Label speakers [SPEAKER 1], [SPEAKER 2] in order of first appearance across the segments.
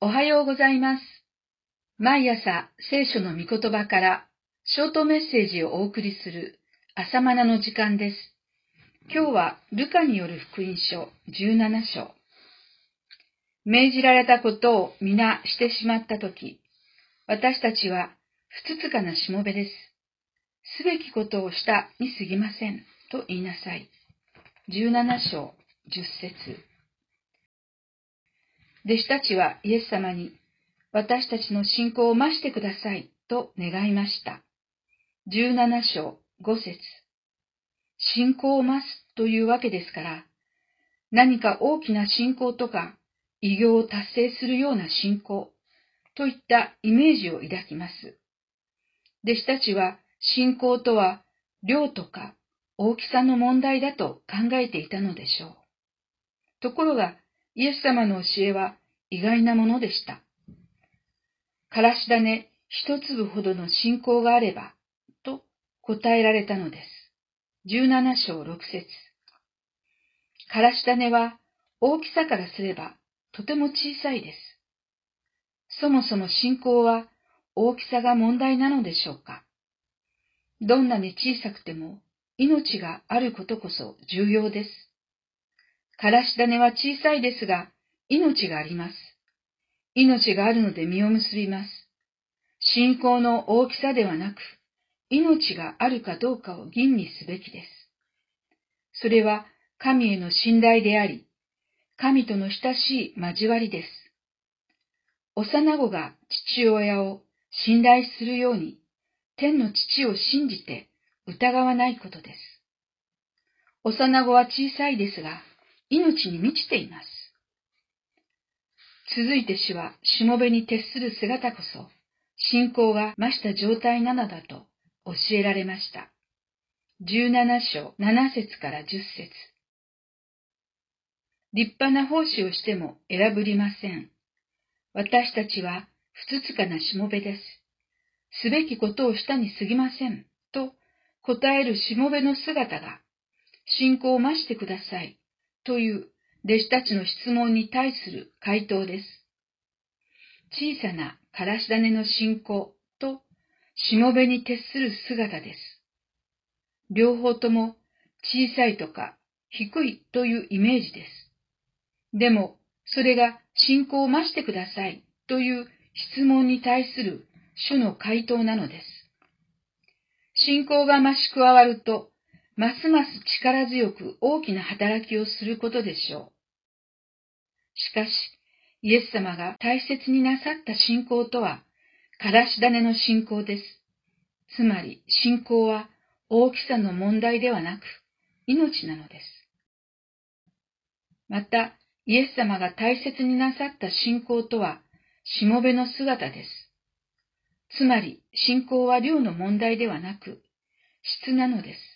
[SPEAKER 1] おはようございます。毎朝聖書の御言葉からショートメッセージをお送りする朝マナの時間です。今日はルカによる福音書17章。命じられたことを皆してしまったとき、私たちは不つつかなしもべです。すべきことをしたに過ぎません。と言いなさい。17章10節弟子たちはイエス様に、私たちの信仰を増してくださいと願いました。17章5節信仰を増すというわけですから、何か大きな信仰とか、偉業を達成するような信仰といったイメージを抱きます。弟子たちは信仰とは量とか大きさの問題だと考えていたのでしょう。ところが、イエス様の教えは意外なものでした。からし種一粒ほどの信仰があれば、と答えられたのです。17章6節からし種は大きさからすればとても小さいです。そもそも信仰は大きさが問題なのでしょうかどんなに小さくても命があることこそ重要です。からし種は小さいですが、命があります。命があるので実を結びます。信仰の大きさではなく、命があるかどうかを吟味すべきです。それは神への信頼であり、神との親しい交わりです。幼子が父親を信頼するように、天の父を信じて疑わないことです。幼子は小さいですが、命に満ちています。続いて主は、しもべに徹する姿こそ、信仰が増した状態なのだと教えられました。17章7節から10節立派な奉仕をしても選ぶりません。私たちは不つつかなしもべです。すべきことをしたに過ぎません。と答えるしもべの姿が、信仰を増してください。という弟子たちの質問に対する回答です。小さなからし種の信仰としもべに徹する姿です。両方とも小さいとか低いというイメージです。でも、それが信仰を増してくださいという質問に対する主の回答なのです。信仰が増し加わると、ますます力強く大きな働きをすることでしょう。しかし、イエス様が大切になさった信仰とは、からし種の信仰です。つまり、信仰は大きさの問題ではなく、命なのです。また、イエス様が大切になさった信仰とは、しもべの姿です。つまり、信仰は量の問題ではなく、質なのです。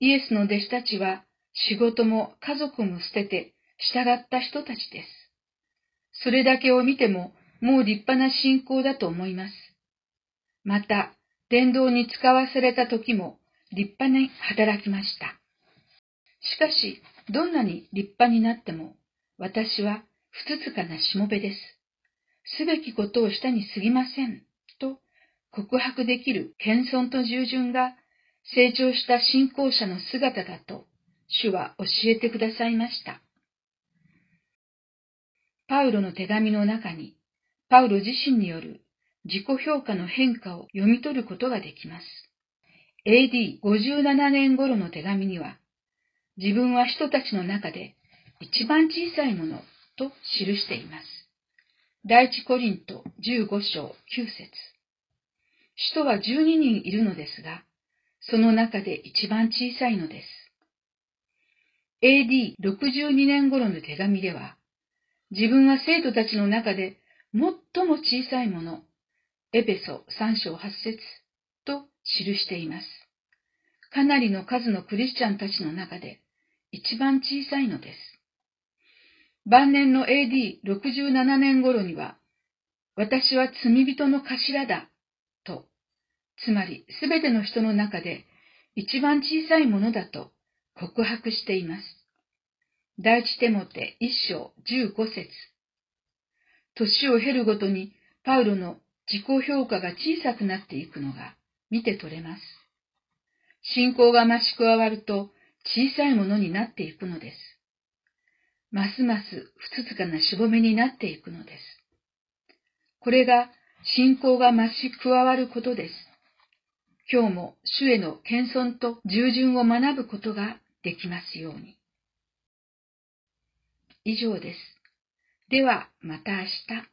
[SPEAKER 1] イエスの弟子たちは、仕事も家族も捨てて従った人たちです。それだけを見ても、もう立派な信仰だと思います。また、伝道に使わされた時も立派に働きました。しかし、どんなに立派になっても、私は不つつかなしもべです。すべきことをしたに過ぎません。と告白できる謙遜と従順が成長した信仰者の姿だと主は教えてくださいました。パウロの手紙の中に、パウロ自身による自己評価の変化を読み取ることができます。AD57 年頃の手紙には、自分は人たちの中で一番小さいものと記しています。第一コリント15章9節使徒は12人いるのですが、その中で一番小さいのです。AD62 年頃の手紙では、自分は生徒たちの中で最も小さいもの、エペソ3章8節と記しています。かなりの数のクリスチャンたちの中で一番小さいのです。晩年の AD67 年頃には、私は罪人の頭だ、つまりすべての人の中で一番小さいものだと告白しています。第一テモテ一章十五節年を経るごとにパウロの自己評価が小さくなっていくのが見て取れます。信仰が増し加わると小さいものになっていくのです。ますます不つかなしぼみになっていくのです。これが信仰が増し加わることです。今日も主への謙遜と従順を学ぶことができますように。以上です。ではまた明日。